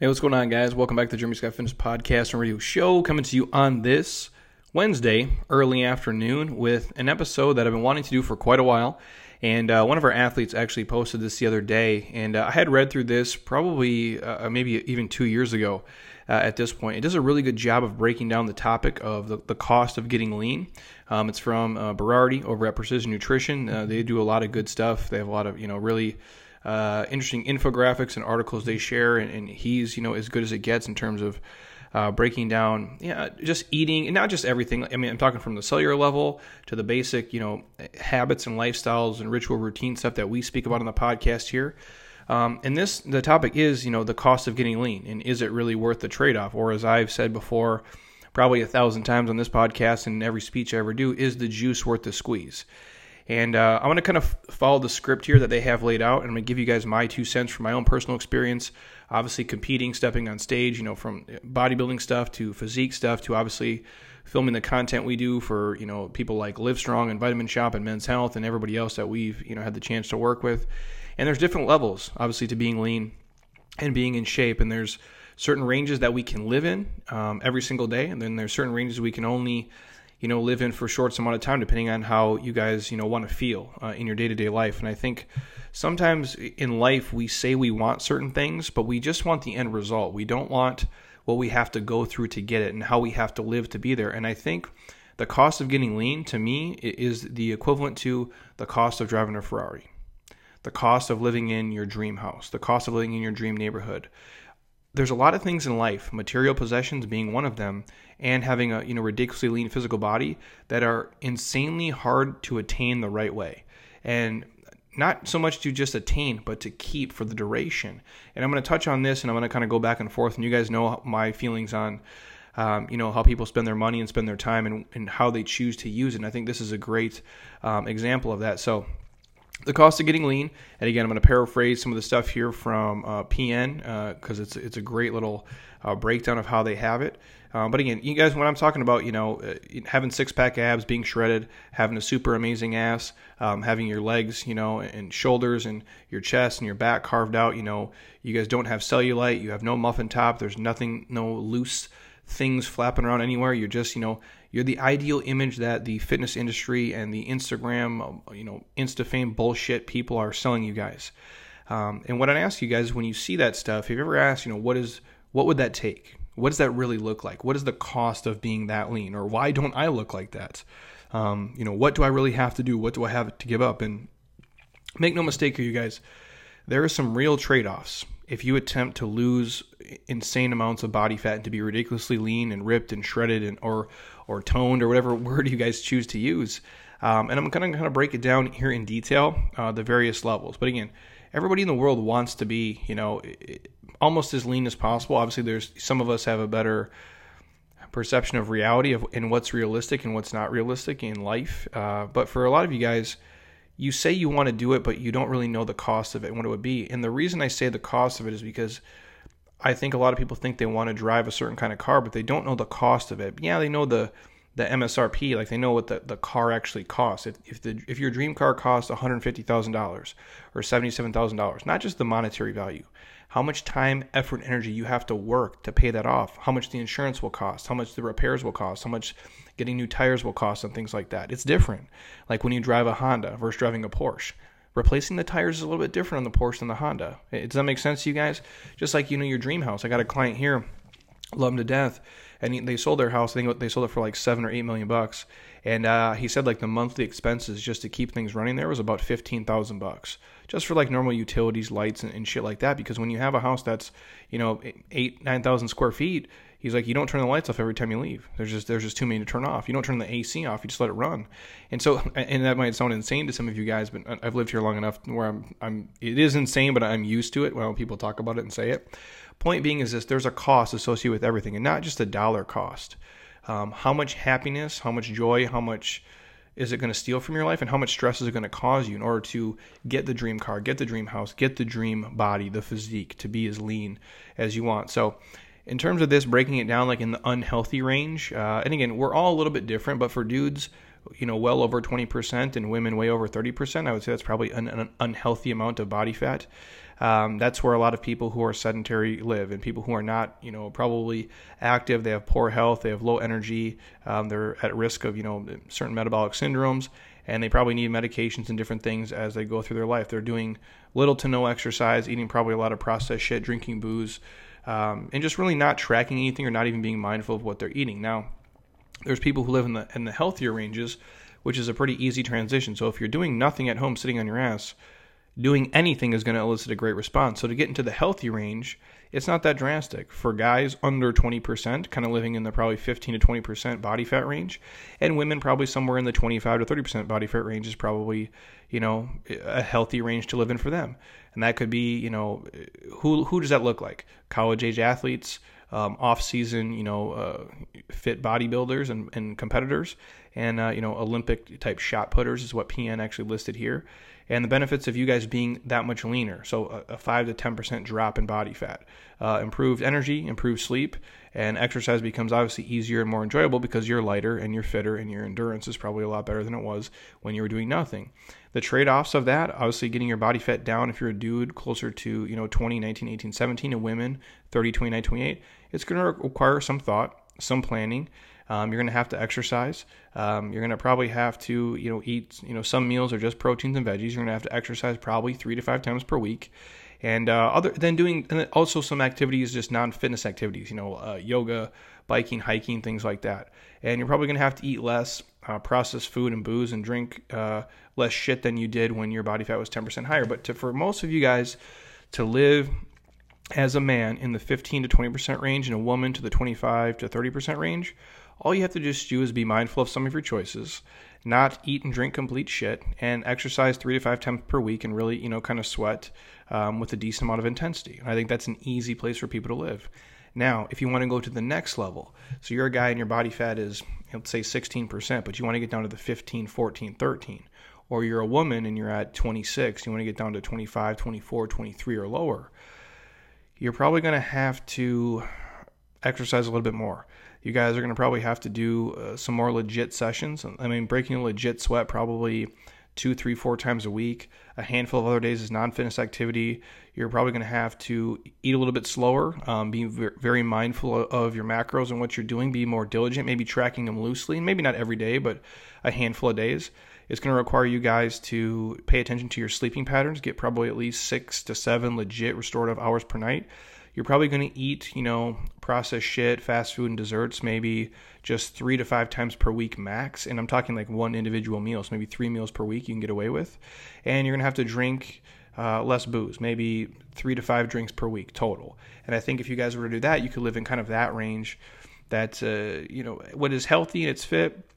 Hey, what's going on, guys? Welcome back to the Jeremy Scott Fitness Podcast and Radio Show, coming to you on this Wednesday, early afternoon, with an episode that I've been wanting to do for quite a while. And uh, one of our athletes actually posted this the other day, and uh, I had read through this probably uh, maybe even two years ago. Uh, at this point, it does a really good job of breaking down the topic of the, the cost of getting lean. Um, it's from uh, Berardi over at Precision Nutrition. Uh, they do a lot of good stuff. They have a lot of you know really uh, interesting infographics and articles they share, and, and, he's you know as good as it gets in terms of uh, breaking down, yeah, just eating and not just everything. I mean, I'm talking from the cellular level to the basic, you know, habits and lifestyles and ritual routine stuff that we speak about on the podcast here. Um, and this, the topic is, you know, the cost of getting lean, and is it really worth the trade-off? Or as I've said before, probably a thousand times on this podcast and every speech I ever do, is the juice worth the squeeze? And uh, I'm going to kind of follow the script here that they have laid out, and I'm going to give you guys my two cents from my own personal experience. Obviously, competing, stepping on stage, you know, from bodybuilding stuff to physique stuff to obviously filming the content we do for you know people like Livestrong and Vitamin Shoppe and Men's Health and everybody else that we've you know had the chance to work with. And there's different levels, obviously, to being lean and being in shape. And there's certain ranges that we can live in um, every single day, and then there's certain ranges we can only you know live in for a short amount of time depending on how you guys you know want to feel uh, in your day-to-day life. And i think sometimes in life we say we want certain things but we just want the end result. We don't want what we have to go through to get it and how we have to live to be there. And i think the cost of getting lean to me is the equivalent to the cost of driving a ferrari. The cost of living in your dream house. The cost of living in your dream neighborhood there's a lot of things in life, material possessions being one of them, and having a you know ridiculously lean physical body that are insanely hard to attain the right way. And not so much to just attain, but to keep for the duration. And I'm going to touch on this, and I'm going to kind of go back and forth. And you guys know my feelings on, um, you know, how people spend their money and spend their time, and, and how they choose to use it. And I think this is a great um, example of that. So the cost of getting lean. And again, I'm going to paraphrase some of the stuff here from uh, PN because uh, it's it's a great little uh, breakdown of how they have it. Um, but again, you guys, when I'm talking about, you know, uh, having six pack abs, being shredded, having a super amazing ass, um, having your legs, you know, and shoulders and your chest and your back carved out, you know, you guys don't have cellulite, you have no muffin top, there's nothing, no loose things flapping around anywhere. You're just, you know, you're the ideal image that the fitness industry and the Instagram, you know, Insta fame bullshit people are selling you guys. Um, and what I ask you guys when you see that stuff, have you ever asked, you know, what is what would that take? What does that really look like? What is the cost of being that lean, or why don't I look like that? Um, you know, what do I really have to do? What do I have to give up? And make no mistake here, you guys, there are some real trade offs if you attempt to lose insane amounts of body fat and to be ridiculously lean and ripped and shredded and or or toned or whatever word you guys choose to use. Um, and I'm going to kind of break it down here in detail, uh, the various levels. But again, everybody in the world wants to be, you know, almost as lean as possible. Obviously, there's some of us have a better perception of reality of and what's realistic and what's not realistic in life. Uh, but for a lot of you guys, you say you want to do it, but you don't really know the cost of it and what it would be. And the reason I say the cost of it is because I think a lot of people think they want to drive a certain kind of car, but they don't know the cost of it. Yeah, they know the the MSRP, like they know what the, the car actually costs. If if the if your dream car costs one hundred fifty thousand dollars or seventy seven thousand dollars, not just the monetary value, how much time, effort, energy you have to work to pay that off, how much the insurance will cost, how much the repairs will cost, how much getting new tires will cost, and things like that. It's different. Like when you drive a Honda versus driving a Porsche. Replacing the tires is a little bit different on the Porsche than the Honda. Does that make sense to you guys? Just like you know your dream house. I got a client here, love him to death, and they sold their house. I think they sold it for like seven or eight million bucks. And uh, he said like the monthly expenses just to keep things running there was about fifteen thousand bucks just for like normal utilities, lights, and, and, shit like that. Because when you have a house that's you know eight nine thousand square feet, he's like you don't turn the lights off every time you leave. There's just there's just too many to turn off. You don't turn the AC off. You just let it run. And so and that might sound insane to some of you guys, but I've lived here long enough where I'm I'm it is insane, but I'm used to it when people talk about it and say it. Point being is this: there's a cost associated with everything, and not just a dollar cost. Um, how much happiness, how much joy, how much is it going to steal from your life and how much stress is it going to cause you in order to get the dream car, get the dream house, get the dream body, the physique to be as lean as you want. So, in terms of this, breaking it down like in the unhealthy range, uh, and again, we're all a little bit different, but for dudes, you know, well over 20% and women way over 30%, I would say that's probably an, an unhealthy amount of body fat. Um, that's where a lot of people who are sedentary live, and people who are not, you know, probably active. They have poor health. They have low energy. Um, they're at risk of, you know, certain metabolic syndromes, and they probably need medications and different things as they go through their life. They're doing little to no exercise, eating probably a lot of processed shit, drinking booze, um, and just really not tracking anything or not even being mindful of what they're eating. Now, there's people who live in the in the healthier ranges, which is a pretty easy transition. So if you're doing nothing at home, sitting on your ass doing anything is going to elicit a great response. So to get into the healthy range, it's not that drastic. For guys under 20%, kind of living in the probably 15 to 20% body fat range, and women probably somewhere in the 25 to 30% body fat range is probably, you know, a healthy range to live in for them. And that could be, you know, who who does that look like? College age athletes, um, off season, you know, uh, fit bodybuilders and, and competitors, and uh, you know, Olympic type shot putters is what PN actually listed here and the benefits of you guys being that much leaner. So a, a 5 to 10% drop in body fat, uh, improved energy, improved sleep, and exercise becomes obviously easier and more enjoyable because you're lighter and you're fitter and your endurance is probably a lot better than it was when you were doing nothing. The trade-offs of that, obviously getting your body fat down if you're a dude closer to, you know, 20, 19, 18, 17 and women 30, 29, 28, it's going to require some thought, some planning, um, you're going to have to exercise. Um, you're going to probably have to, you know, eat. You know, some meals are just proteins and veggies. You're going to have to exercise probably three to five times per week, and uh, other than doing and also some activities, just non-fitness activities. You know, uh, yoga, biking, hiking, things like that. And you're probably going to have to eat less uh, processed food and booze and drink uh, less shit than you did when your body fat was 10% higher. But to, for most of you guys to live as a man in the 15 to 20% range and a woman to the 25 to 30% range all you have to just do is be mindful of some of your choices, not eat and drink complete shit, and exercise three to five times per week and really, you know, kind of sweat um, with a decent amount of intensity. And I think that's an easy place for people to live. Now, if you want to go to the next level, so you're a guy and your body fat is, let's say 16%, but you want to get down to the 15, 14, 13, or you're a woman and you're at 26, you want to get down to 25, 24, 23 or lower, you're probably going to have to exercise a little bit more you guys are going to probably have to do uh, some more legit sessions. I mean, breaking a legit sweat probably two, three, four times a week. A handful of other days is non fitness activity. You're probably going to have to eat a little bit slower, um, be very mindful of your macros and what you're doing, be more diligent, maybe tracking them loosely, and maybe not every day, but a handful of days. It's going to require you guys to pay attention to your sleeping patterns, get probably at least six to seven legit restorative hours per night you're probably going to eat, you know, processed shit, fast food, and desserts maybe just three to five times per week max. And I'm talking like one individual meal, so maybe three meals per week you can get away with. And you're going to have to drink uh, less booze, maybe three to five drinks per week total. And I think if you guys were to do that, you could live in kind of that range. That uh, you know what is healthy and it's fit.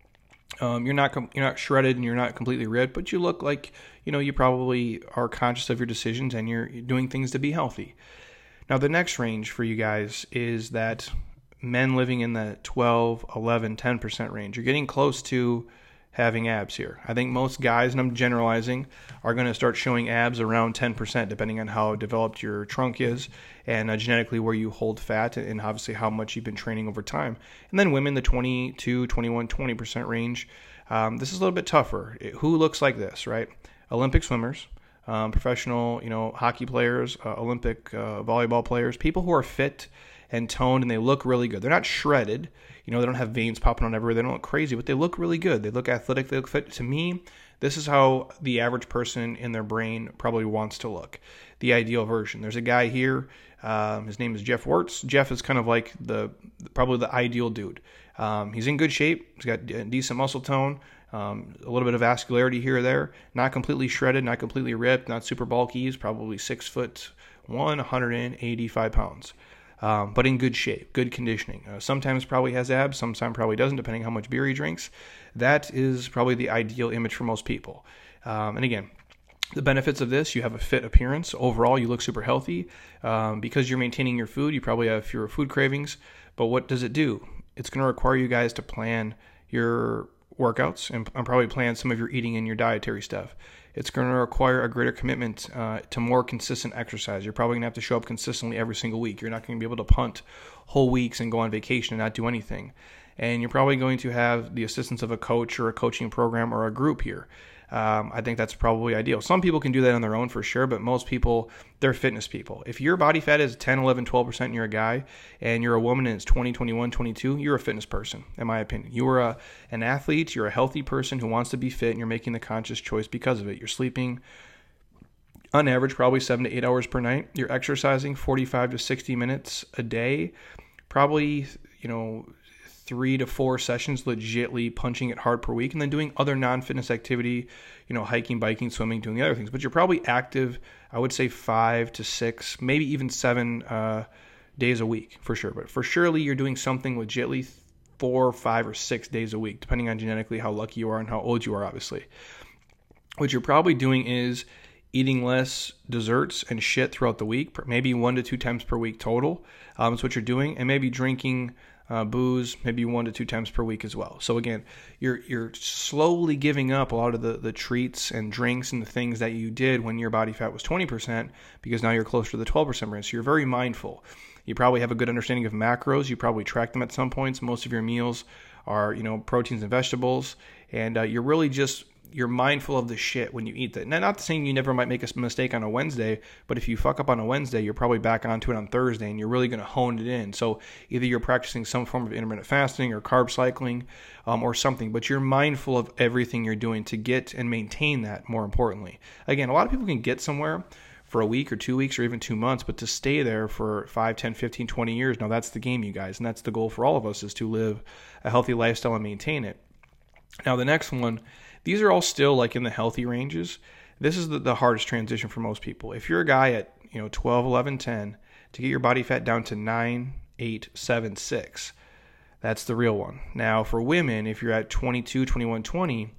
Um, you're not com- you're not shredded and you're not completely ripped, but you look like you know you probably are conscious of your decisions and you're doing things to be healthy. Now, the next range for you guys is that men living in the 12, 11, 10% range. You're getting close to having abs here. I think most guys, and I'm generalizing, are going to start showing abs around 10%, depending on how developed your trunk is and uh, genetically where you hold fat and obviously how much you've been training over time. And then women, the 22, 21, 20% range. Um, this is a little bit tougher. Who looks like this, right? Olympic swimmers, um, professional, you know, hockey players, uh, Olympic uh, volleyball players, people who are fit and toned and they look really good. They're not shredded, you know, they don't have veins popping on everywhere. They don't look crazy, but they look really good. They look athletic. They look fit. To me, this is how the average person in their brain probably wants to look. The ideal version. There's a guy here. Um, his name is Jeff Wertz. Jeff is kind of like the probably the ideal dude. Um, he's in good shape. He's got decent muscle tone. Um, a little bit of vascularity here or there. Not completely shredded, not completely ripped, not super bulky. He's probably six foot one, 185 pounds. Um, but in good shape, good conditioning. Uh, sometimes probably has abs, sometimes probably doesn't, depending how much beer he drinks. That is probably the ideal image for most people. Um, and again, the benefits of this you have a fit appearance overall you look super healthy um, because you're maintaining your food you probably have fewer food cravings but what does it do it's going to require you guys to plan your workouts and, and probably plan some of your eating and your dietary stuff. It's going to require a greater commitment uh, to more consistent exercise. You're probably going to have to show up consistently every single week. You're not going to be able to punt whole weeks and go on vacation and not do anything. And you're probably going to have the assistance of a coach or a coaching program or a group here. Um, I think that's probably ideal. Some people can do that on their own for sure, but most people, they're fitness people. If your body fat is 10, 11, 12%, and you're a guy, and you're a woman and it's 20, 21, 22, you're a fitness person, in my opinion. You are a, an athlete, you're a healthy person who wants to be fit, and you're making the conscious choice because of it. You're sleeping on average probably seven to eight hours per night. You're exercising 45 to 60 minutes a day, probably, you know, three to four sessions legitly punching it hard per week and then doing other non-fitness activity you know hiking biking swimming doing the other things. But you're probably active i would say five to six maybe even seven uh, days a week for sure. But for surely you're doing something legitly four five or six days a week depending on genetically how lucky you are and how old you are obviously. What you're probably doing is eating less desserts and shit throughout the week maybe one to two times per week total um, that's what you're doing. And maybe drinking uh, booze maybe one to two times per week as well. So again, you're you're slowly giving up a lot of the the treats and drinks and the things that you did when your body fat was 20% because now you're closer to the 12% range. So you're very mindful. You probably have a good understanding of macros. You probably track them at some points. Most of your meals are you know proteins and vegetables, and uh, you're really just you're mindful of the shit when you eat that. Now, not saying you never might make a mistake on a Wednesday, but if you fuck up on a Wednesday, you're probably back onto it on Thursday, and you're really going to hone it in. So either you're practicing some form of intermittent fasting or carb cycling, um, or something, but you're mindful of everything you're doing to get and maintain that. More importantly, again, a lot of people can get somewhere for a week or two weeks or even two months, but to stay there for 5, 10, 15, 20 years, now that's the game, you guys. And that's the goal for all of us is to live a healthy lifestyle and maintain it. Now, the next one these are all still like in the healthy ranges. This is the, the hardest transition for most people. If you're a guy at, you know, 12, 11, 10, to get your body fat down to 9, 8, 7, 6, that's the real one. Now, for women, if you're at 22, 21, 20,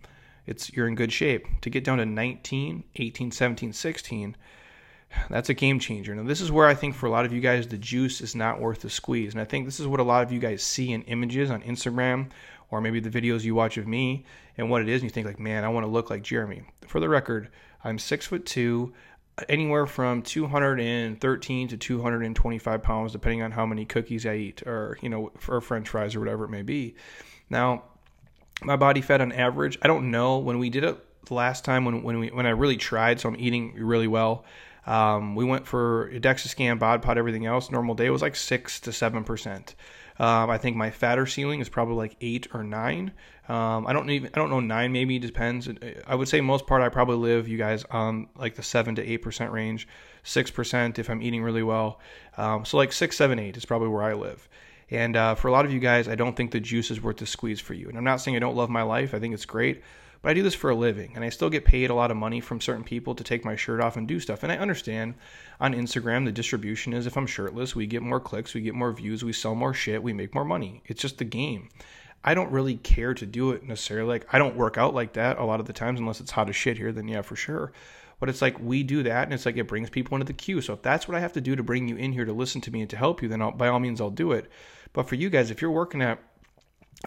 it's you're in good shape. To get down to 19, 18, 17, 16, that's a game changer. Now, this is where I think for a lot of you guys, the juice is not worth the squeeze. And I think this is what a lot of you guys see in images on Instagram or maybe the videos you watch of me and what it is, and you think like, man, I want to look like Jeremy. For the record, I'm six foot two, anywhere from 213 to 225 pounds, depending on how many cookies I eat, or you know, for French fries or whatever it may be. Now, my body fat on average, I don't know when we did it last time when when we when I really tried, so I'm eating really well. Um, we went for a DEXA scan, bod pod, everything else. Normal day was like six to seven percent. Um, I think my fatter ceiling is probably like eight or nine. Um, I don't even I don't know nine maybe depends. I would say most part I probably live you guys on like the seven to eight percent range, six percent if I'm eating really well. Um, so like six, seven, eight is probably where I live. And uh, for a lot of you guys, I don't think the juice is worth the squeeze for you. And I'm not saying I don't love my life. I think it's great. But I do this for a living, and I still get paid a lot of money from certain people to take my shirt off and do stuff. And I understand on Instagram, the distribution is if I'm shirtless, we get more clicks, we get more views, we sell more shit, we make more money. It's just the game. I don't really care to do it necessarily. Like, I don't work out like that a lot of the times, unless it's hot as shit here, then yeah, for sure. But it's like we do that, and it's like it brings people into the queue. So if that's what I have to do to bring you in here to listen to me and to help you, then I'll, by all means I'll do it. But for you guys, if you're working at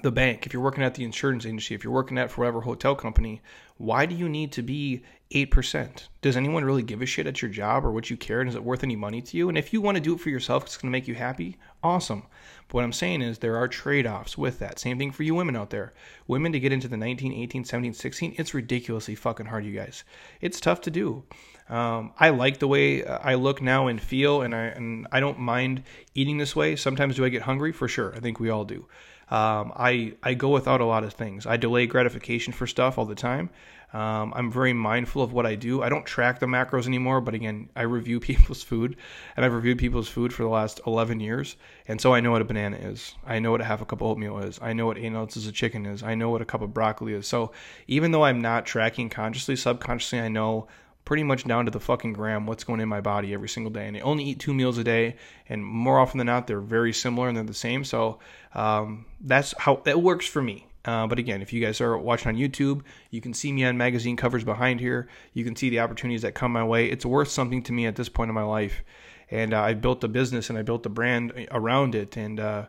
the bank, if you're working at the insurance industry, if you're working at forever hotel company, why do you need to be 8%? Does anyone really give a shit at your job or what you care? And is it worth any money to you? And if you want to do it for yourself, it's going to make you happy, awesome. But what I'm saying is there are trade offs with that. Same thing for you women out there. Women to get into the 19, 18, 17, 16, it's ridiculously fucking hard, you guys. It's tough to do. Um, I like the way uh, I look now and feel, and I and I don't mind eating this way. Sometimes do I get hungry? For sure. I think we all do. Um, I I go without a lot of things. I delay gratification for stuff all the time. Um, I'm very mindful of what I do. I don't track the macros anymore, but again, I review people's food, and I've reviewed people's food for the last 11 years, and so I know what a banana is. I know what a half a cup of oatmeal is. I know what eight ounces of chicken is. I know what a cup of broccoli is. So even though I'm not tracking consciously, subconsciously, I know pretty much down to the fucking gram what's going in my body every single day. And they only eat two meals a day, and more often than not, they're very similar and they're the same. So um, that's how that works for me. Uh, but again, if you guys are watching on YouTube, you can see me on magazine covers behind here. You can see the opportunities that come my way. It's worth something to me at this point in my life. And uh, I built a business and I built a brand around it. And uh,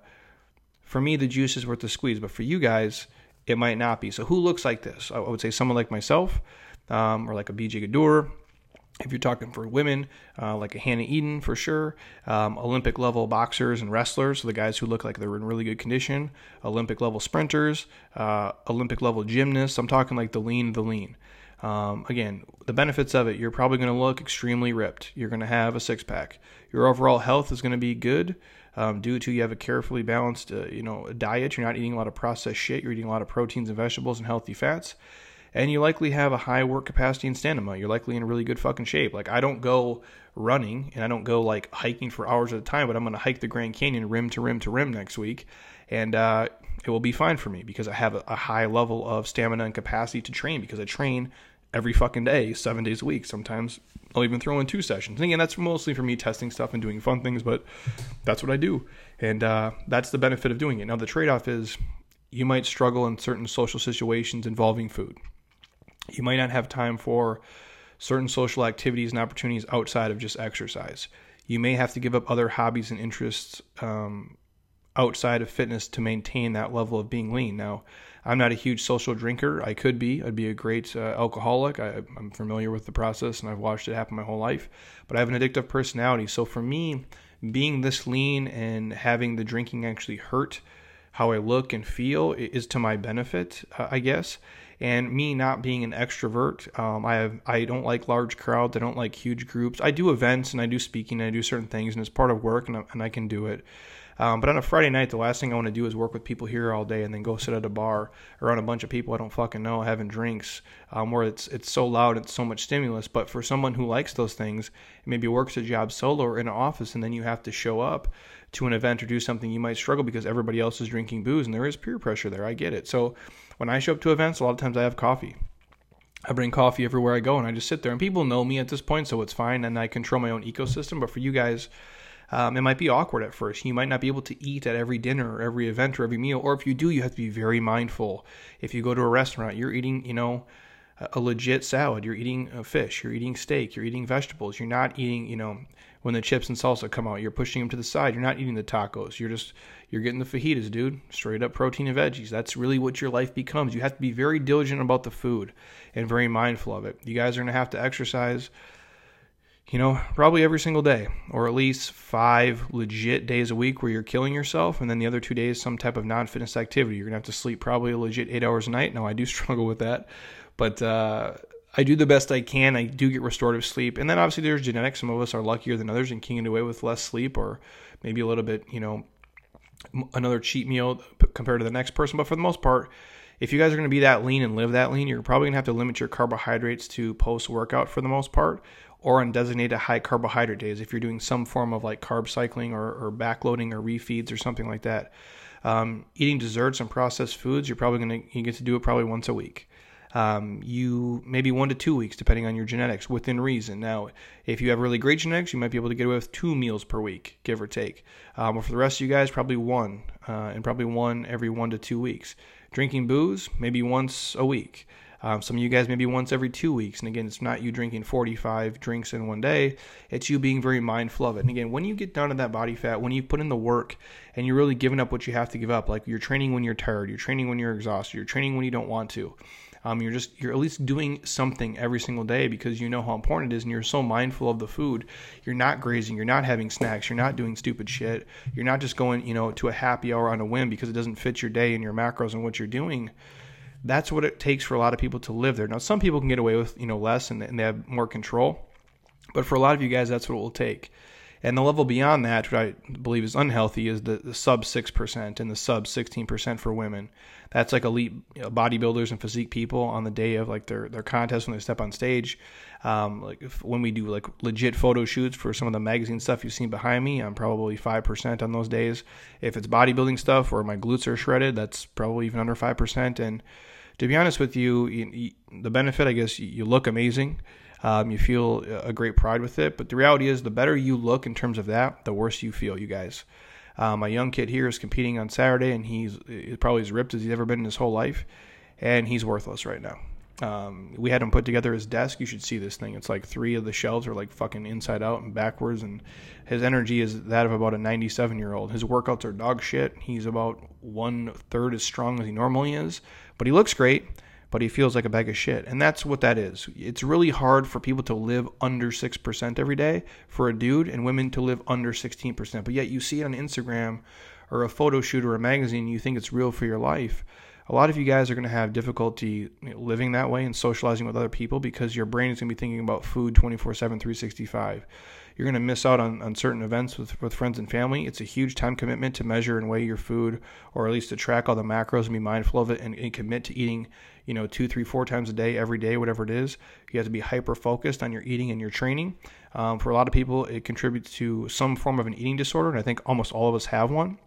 for me, the juice is worth the squeeze. But for you guys, it might not be. So who looks like this? I would say someone like myself um, or like a BJ Gaddour. If you're talking for women, uh, like a Hannah Eden for sure, um, Olympic level boxers and wrestlers, so the guys who look like they're in really good condition, Olympic level sprinters, uh, Olympic level gymnasts. I'm talking like the lean, the lean. Um, again, the benefits of it, you're probably going to look extremely ripped. You're going to have a six pack. Your overall health is going to be good um, due to you have a carefully balanced, uh, you know, diet. You're not eating a lot of processed shit. You're eating a lot of proteins and vegetables and healthy fats. And you likely have a high work capacity and stamina. You're likely in really good fucking shape. Like I don't go running and I don't go like hiking for hours at a time, but I'm going to hike the Grand Canyon rim to rim to rim next week, and uh, it will be fine for me because I have a, a high level of stamina and capacity to train because I train every fucking day, seven days a week. Sometimes I'll even throw in two sessions. And again, that's mostly for me testing stuff and doing fun things, but that's what I do. And uh, that's the benefit of doing it. Now, the trade off is you might struggle in certain social situations involving food. You might not have time for certain social activities and opportunities outside of just exercise. You may have to give up other hobbies and interests um, outside of fitness to maintain that level of being lean. Now, I'm not a huge social drinker. I could be. I'd be a great uh, alcoholic. I, am familiar with the process and I've watched it happen my whole life. But I have an addictive personality. So for me, being this lean and having the drinking actually hurt how I look and feel is to my benefit, uh, I guess. And me not being an extrovert, um, I have I don't like large crowds. I don't like huge groups. I do events and I do speaking and I do certain things and it's part of work and I, and I can do it. Um, but on a Friday night, the last thing I want to do is work with people here all day and then go sit at a bar around a bunch of people I don't fucking know having drinks, um, where it's it's so loud, it's so much stimulus. But for someone who likes those things, maybe works a job solo or in an office, and then you have to show up to an event or do something, you might struggle because everybody else is drinking booze and there is peer pressure there. I get it. So when I show up to events, a lot of times I have coffee. I bring coffee everywhere I go and I just sit there and people know me at this point, so it's fine and I control my own ecosystem. But for you guys, um, it might be awkward at first. You might not be able to eat at every dinner or every event or every meal, or if you do, you have to be very mindful. If you go to a restaurant, you're eating, you know, a legit salad. You're eating a fish. You're eating steak. You're eating vegetables. You're not eating, you know, when the chips and salsa come out, you're pushing them to the side. You're not eating the tacos. You're just you're getting the fajitas, dude. Straight up protein and veggies. That's really what your life becomes. You have to be very diligent about the food and very mindful of it. You guys are going to have to exercise you know, probably every single day, or at least five legit days a week where you're killing yourself, and then the other two days, some type of non fitness activity. You're gonna have to sleep probably a legit eight hours a night. Now, I do struggle with that, but uh, I do the best I can. I do get restorative sleep, and then obviously there's genetics. Some of us are luckier than others and can get away with less sleep, or maybe a little bit, you know, another cheat meal compared to the next person. But for the most part, if you guys are going to be that lean and live that lean, you're probably going to have to limit your carbohydrates to post workout for the most part, or on designated high carbohydrate days if you're doing some form of like carb cycling or, or backloading or refeeds or something like that. Um, eating desserts and processed foods, you're probably going to you get to do it probably once a week. Um, you maybe one to two weeks, depending on your genetics, within reason. Now, if you have really great genetics, you might be able to get away with two meals per week, give or take. Um, but for the rest of you guys, probably one, uh, and probably one every one to two weeks. Drinking booze, maybe once a week. Um, some of you guys maybe once every two weeks. And again, it's not you drinking 45 drinks in one day. It's you being very mindful of it. And again, when you get down to that body fat, when you put in the work and you're really giving up what you have to give up, like you're training when you're tired, you're training when you're exhausted, you're training when you don't want to. Um, you're just you're at least doing something every single day because you know how important it is and you're so mindful of the food you're not grazing you're not having snacks you're not doing stupid shit you're not just going you know to a happy hour on a whim because it doesn't fit your day and your macros and what you're doing that's what it takes for a lot of people to live there. Now, some people can get away with you know less and, and they have more control, but for a lot of you guys, that's what it will take. And the level beyond that, which I believe is unhealthy, is the, the sub 6% and the sub 16% for women. That's like elite bodybuilders and physique people on the day of like their, their contest when they step on stage. Um, like if, when we do like legit photo shoots for some of the magazine stuff you've seen behind me, I'm probably 5% on those days. If it's bodybuilding stuff where my glutes are shredded, that's probably even under 5%. And to be honest with you, you, you the benefit, I guess, you look amazing. Um, you feel a great pride with it. But the reality is, the better you look in terms of that, the worse you feel, you guys. Um, my young kid here is competing on Saturday, and he's probably as ripped as he's ever been in his whole life, and he's worthless right now. Um, we had him put together his desk. You should see this thing. It's like three of the shelves are like fucking inside out and backwards, and his energy is that of about a 97 year old. His workouts are dog shit. He's about one third as strong as he normally is, but he looks great but he feels like a bag of shit. And that's what that is. It's really hard for people to live under 6% every day, for a dude, and women to live under 16%. But yet you see it on Instagram or a photo shoot or a magazine, you think it's real for your life. a lot of you guys are going to have difficulty living that way and socializing with other people because your brain is going to be thinking about food 24 7, 365. You're going to miss out on, on certain events with, with friends and family. It's a huge time commitment to measure and weigh your food, or at least to track all the macros and be mindful of it and, and commit to eating, you know, two, three, four times a day, every day, whatever it is. You have to be hyper focused on your eating and your training. Um, for a lot of people, it contributes to some form of an eating disorder, and I think almost all of us have one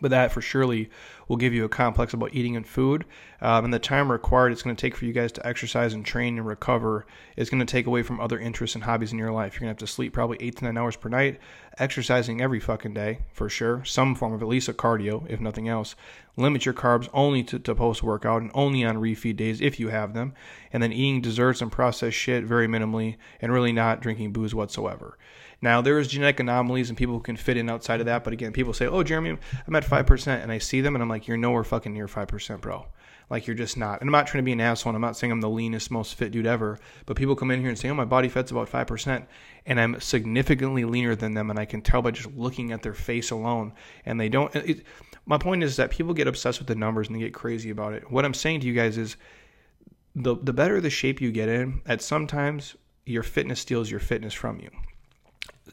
but that for surely will give you a complex about eating and food. Um, and the time required it's going to take for you guys to exercise and train and recover is going to take away from other interests and hobbies in your life. You're going to have to sleep probably eight to nine hours per night, exercising every fucking day for sure, some form of at least a cardio, if nothing else. Limit your carbs only to, to post workout and only on refeed days if you have them. And then eating desserts and processed shit very minimally and really not drinking booze whatsoever. Now, there is genetic anomalies and people who can fit in outside of that. But again, people say, oh, Jeremy, I'm at 5%. And I see them and I'm like, you're nowhere fucking near 5%, bro. Like, you're just not. And I'm not trying to be an asshole. And I'm not saying I'm the leanest, most fit dude ever. But people come in here and say, oh, my body fat's about 5%. And I'm significantly leaner than them. And I can tell by just looking at their face alone. And they don't. It, my point is that people get obsessed with the numbers and they get crazy about it. What I'm saying to you guys is the, the better the shape you get in, at sometimes your fitness steals your fitness from you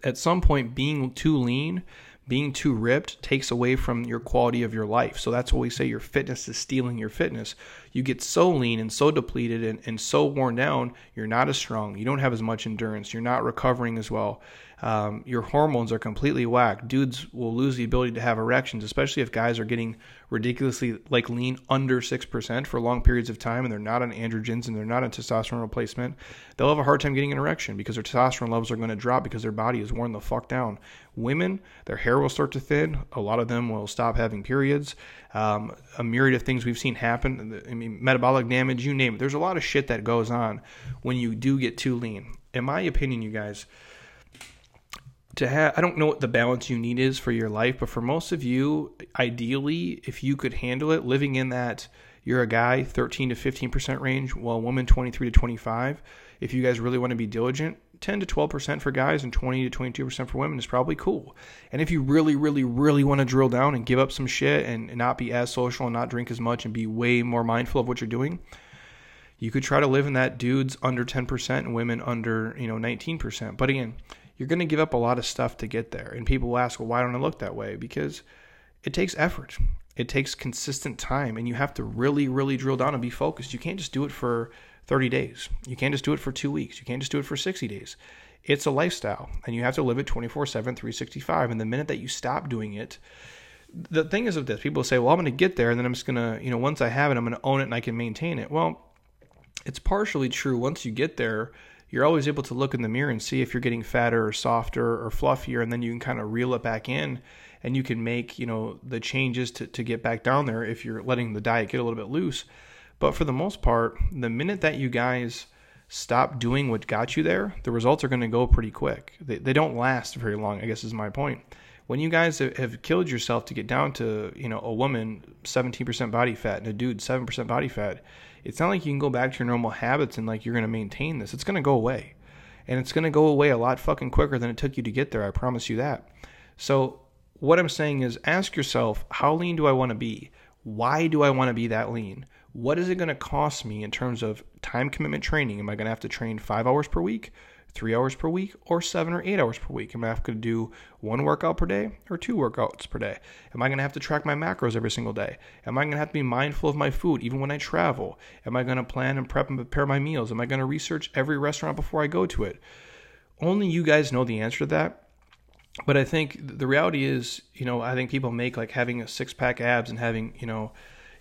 at some point being too lean being too ripped takes away from your quality of your life. So that's what we say your fitness is stealing your fitness. You get so lean and so depleted and, and so worn down, you're not as strong. You don't have as much endurance. You're not recovering as well. Um, your hormones are completely whacked. Dudes will lose the ability to have erections, especially if guys are getting ridiculously like lean under 6% for long periods of time and they're not on androgens and they're not on testosterone replacement. They'll have a hard time getting an erection because their testosterone levels are going to drop because their body is worn the fuck down. Women, their hair will start to thin. A lot of them will stop having periods. Um, a myriad of things we've seen happen. I mean, metabolic damage, you name it. There's a lot of shit that goes on when you do get too lean. In my opinion, you guys, to have I don't know what the balance you need is for your life, but for most of you, ideally, if you could handle it, living in that you're a guy 13 to 15% range, while a woman 23 to 25. If you guys really want to be diligent, 10 to 12% for guys and 20 to 22% for women is probably cool. And if you really, really, really want to drill down and give up some shit and not be as social and not drink as much and be way more mindful of what you're doing, you could try to live in that dudes under 10% and women under, you know, 19%. But again, you're going to give up a lot of stuff to get there. And people will ask, well, why don't I look that way? Because it takes effort, it takes consistent time, and you have to really, really drill down and be focused. You can't just do it for 30 days, you can't just do it for two weeks, you can't just do it for 60 days. It's a lifestyle, and you have to live it 24 7, 365. And the minute that you stop doing it, the thing is with this, people say, well, I'm going to get there, and then I'm just going to, you know, once I have it, I'm going to own it and I can maintain it. Well, it's partially true. Once you get there, you're always able to look in the mirror and see if you're getting fatter or softer or fluffier, and then you can kind of reel it back in and you can make, you know, the changes to, to get back down there if you're letting the diet get a little bit loose. But for the most part, the minute that you guys stop doing what got you there, the results are going to go pretty quick. They, they don't last very long, I guess is my point. When you guys have killed yourself to get down to, you know, a woman 17% body fat and a dude 7% body fat, it's not like you can go back to your normal habits and like you're going to maintain this. It's going to go away. And it's going to go away a lot fucking quicker than it took you to get there. I promise you that. So, what I'm saying is ask yourself, how lean do I want to be? Why do I want to be that lean? What is it going to cost me in terms of time commitment training? Am I going to have to train five hours per week? Three hours per week or seven or eight hours per week? Am I going to do one workout per day or two workouts per day? Am I going to have to track my macros every single day? Am I going to have to be mindful of my food even when I travel? Am I going to plan and prep and prepare my meals? Am I going to research every restaurant before I go to it? Only you guys know the answer to that. But I think the reality is, you know, I think people make like having a six pack abs and having, you know,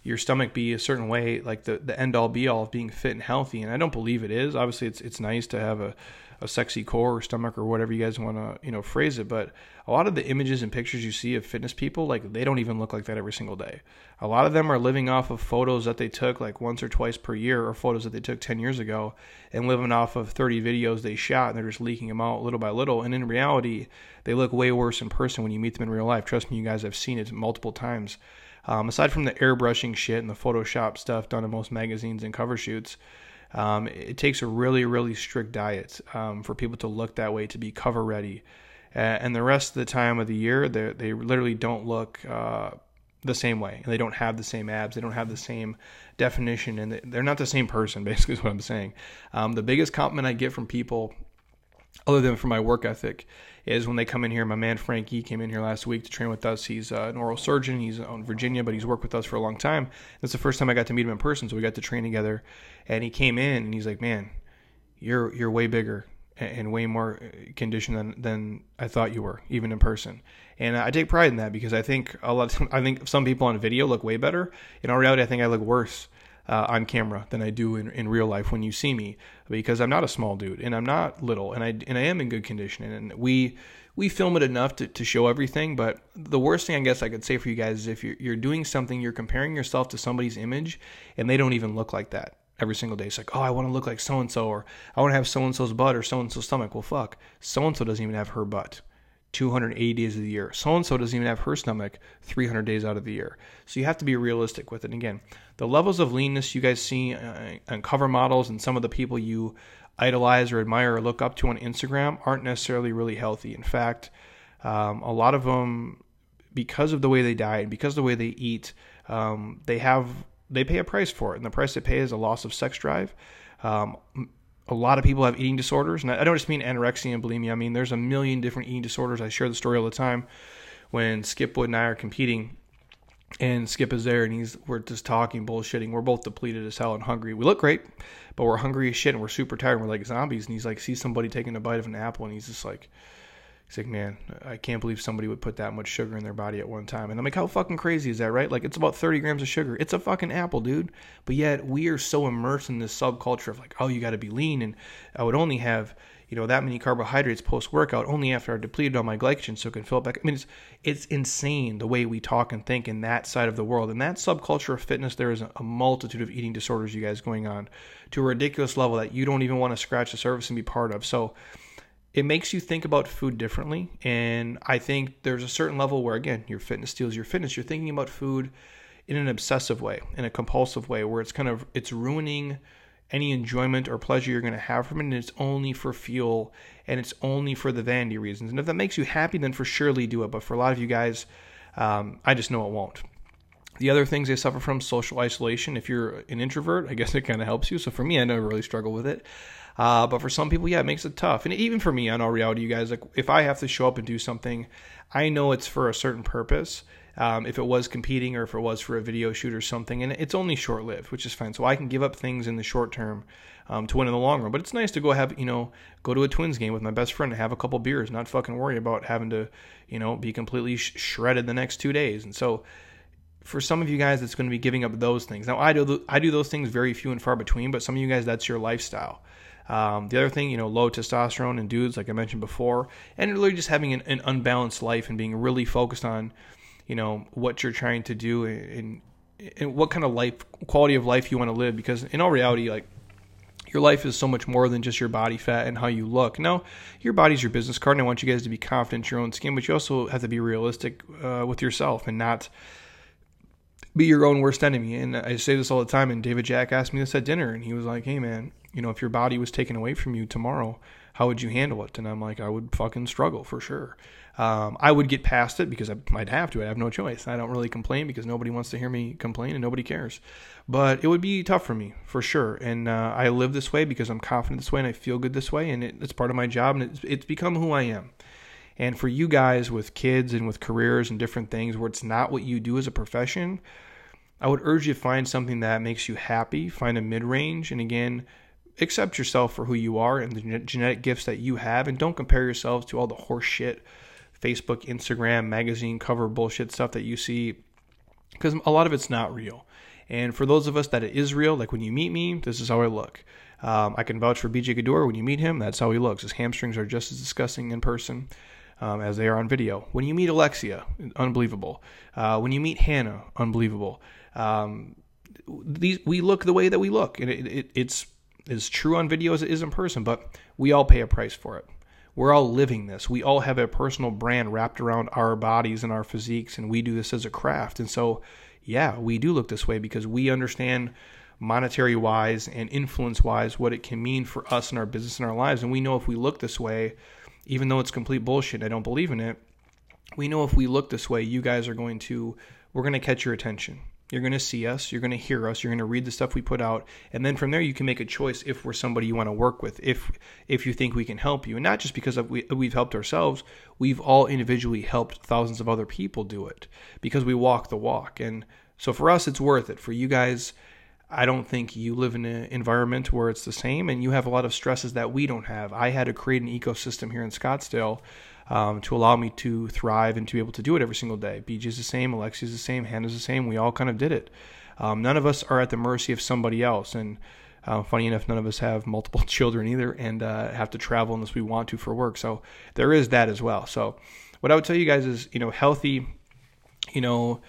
your stomach be a certain way like the, the end all be all of being fit and healthy and i don't believe it is obviously it's it's nice to have a a sexy core or stomach or whatever you guys want to you know phrase it but a lot of the images and pictures you see of fitness people like they don't even look like that every single day. A lot of them are living off of photos that they took like once or twice per year or photos that they took 10 years ago and living off of 30 videos they shot and they're just leaking them out little by little. And in reality they look way worse in person when you meet them in real life. Trust me you guys have seen it multiple times. Um, aside from the airbrushing shit and the photoshop stuff done in most magazines and cover shoots um, it takes a really, really strict diet um, for people to look that way to be cover ready. Uh, and the rest of the time of the year, they, literally don't look uh, the same way. And they don't have the same abs. They don't have the same definition. And they're not the same person basically is what i'm saying. Um, the biggest compliment i get from people other than for my work ethic is when they come in here my man frankie came in here last week to train with us he's uh, an oral surgeon he's in virginia but he's worked with us for a long time that's the first time i got to meet him in person so we got to train together and he came in and he's like man you're you're way bigger and way more uh, conditioned than, than I thought you were, even in person. And I take pride in that because I think a lot. Of, I think some people on video look way better. In all reality, I think I look worse uh, on camera than I do in, in real life when you see me because I'm not a small dude and I'm not little and I and I am in good condition and we we film it enough to, to show everything. But the worst thing I guess I could say for you guys is if you're, you're doing something, you're comparing yourself to somebody's image and they don't even look like that every single day. It's like, oh, I want to look like so and so, or I want to have so and so's butt or so and so's stomach. Well, fuck, so and so doesn't even have her butt. 280 days of the year. So and so doesn't even have her stomach 300 days out of the year. So you have to be realistic with it. And again, the levels of leanness you guys see uh, on cover models and some of the people you idolize or admire or look up to on Instagram aren't necessarily really healthy. In fact, um, a lot of them, because of the way they diet, because of the way they eat, um, they have they pay a price for it, and the price they pay is a loss of sex drive. Um, a lot of people have eating disorders, and I don't just mean anorexia and bulimia. I mean there's a million different eating disorders. I share the story all the time. When Skip Wood and I are competing, and Skip is there, and he's we're just talking bullshitting. We're both depleted as hell and hungry. We look great, but we're hungry as shit, and we're super tired. And we're like zombies. And he's like, sees somebody taking a bite of an apple, and he's just like He's like, man, I can't believe somebody would put that much sugar in their body at one time. And I'm like, how fucking crazy is that, right? Like, it's about 30 grams of sugar. It's a fucking apple, dude. But yet, we are so immersed in this subculture of like, oh, you got to be lean. And I would only have, you know, that many carbohydrates post workout only after I depleted all my glycogen so can fill it back. I mean, it's, it's insane the way we talk and think in that side of the world. In that subculture of fitness, there is a multitude of eating disorders, you guys, going on to a ridiculous level that you don't even want to scratch the surface and be part of. So, it makes you think about food differently. And I think there's a certain level where, again, your fitness steals your fitness. You're thinking about food in an obsessive way, in a compulsive way, where it's kind of it's ruining any enjoyment or pleasure you're going to have from it, and it's only for fuel and it's only for the vanity reasons. And if that makes you happy, then for surely do it. But for a lot of you guys, um, I just know it won't. The other things they suffer from social isolation. If you're an introvert, I guess it kind of helps you. So for me, I never really struggle with it. Uh, but for some people, yeah, it makes it tough. And even for me, on all reality, you guys, like if I have to show up and do something, I know it's for a certain purpose. Um, if it was competing or if it was for a video shoot or something, and it's only short lived, which is fine. So I can give up things in the short term um, to win in the long run. But it's nice to go have you know go to a Twins game with my best friend and have a couple beers, not fucking worry about having to you know be completely sh- shredded the next two days. And so for some of you guys, it's going to be giving up those things. Now I do I do those things very few and far between, but some of you guys, that's your lifestyle. Um, the other thing, you know, low testosterone in dudes, like I mentioned before, and really just having an, an unbalanced life and being really focused on, you know, what you're trying to do and, and what kind of life quality of life you want to live. Because in all reality, like your life is so much more than just your body fat and how you look. No, your body's your business card, and I want you guys to be confident in your own skin, but you also have to be realistic uh, with yourself and not be your own worst enemy. And I say this all the time. And David Jack asked me this at dinner, and he was like, "Hey, man, you know, if your body was taken away from you tomorrow, how would you handle it? And I'm like, I would fucking struggle for sure. Um, I would get past it because I, would have to. I have no choice. I don't really complain because nobody wants to hear me complain and nobody cares. But it would be tough for me for sure. And uh, I live this way because I'm confident this way and I feel good this way. And it, it's part of my job and it's, it's become who I am. And for you guys with kids and with careers and different things where it's not what you do as a profession, I would urge you to find something that makes you happy, find a mid range. And again, accept yourself for who you are and the genetic gifts that you have, and don't compare yourselves to all the horse shit, Facebook, Instagram, magazine cover bullshit stuff that you see, because a lot of it's not real. And for those of us that it is real, like when you meet me, this is how I look. Um, I can vouch for BJ Gaddour. When you meet him, that's how he looks. His hamstrings are just as disgusting in person um, as they are on video. When you meet Alexia, unbelievable. Uh, when you meet Hannah, unbelievable. Um, these we look the way that we look, and it, it, it's as true on video as it is in person, but we all pay a price for it. We're all living this. We all have a personal brand wrapped around our bodies and our physiques, and we do this as a craft. And so, yeah, we do look this way because we understand monetary wise and influence wise what it can mean for us and our business and our lives. And we know if we look this way, even though it's complete bullshit, I don't believe in it, we know if we look this way, you guys are going to we're going to catch your attention. You're going to see us, you're going to hear us, you're going to read the stuff we put out, and then from there you can make a choice if we're somebody you want to work with, if if you think we can help you, and not just because of we, we've helped ourselves, we've all individually helped thousands of other people do it because we walk the walk, and so for us it's worth it. For you guys, I don't think you live in an environment where it's the same, and you have a lot of stresses that we don't have. I had to create an ecosystem here in Scottsdale um, to allow me to thrive and to be able to do it every single day. BJ's the same, Alexia's the same, Hannah's the same. We all kind of did it. Um, none of us are at the mercy of somebody else. And uh, funny enough, none of us have multiple children either and uh, have to travel unless we want to for work. So there is that as well. So what I would tell you guys is, you know, healthy, you know,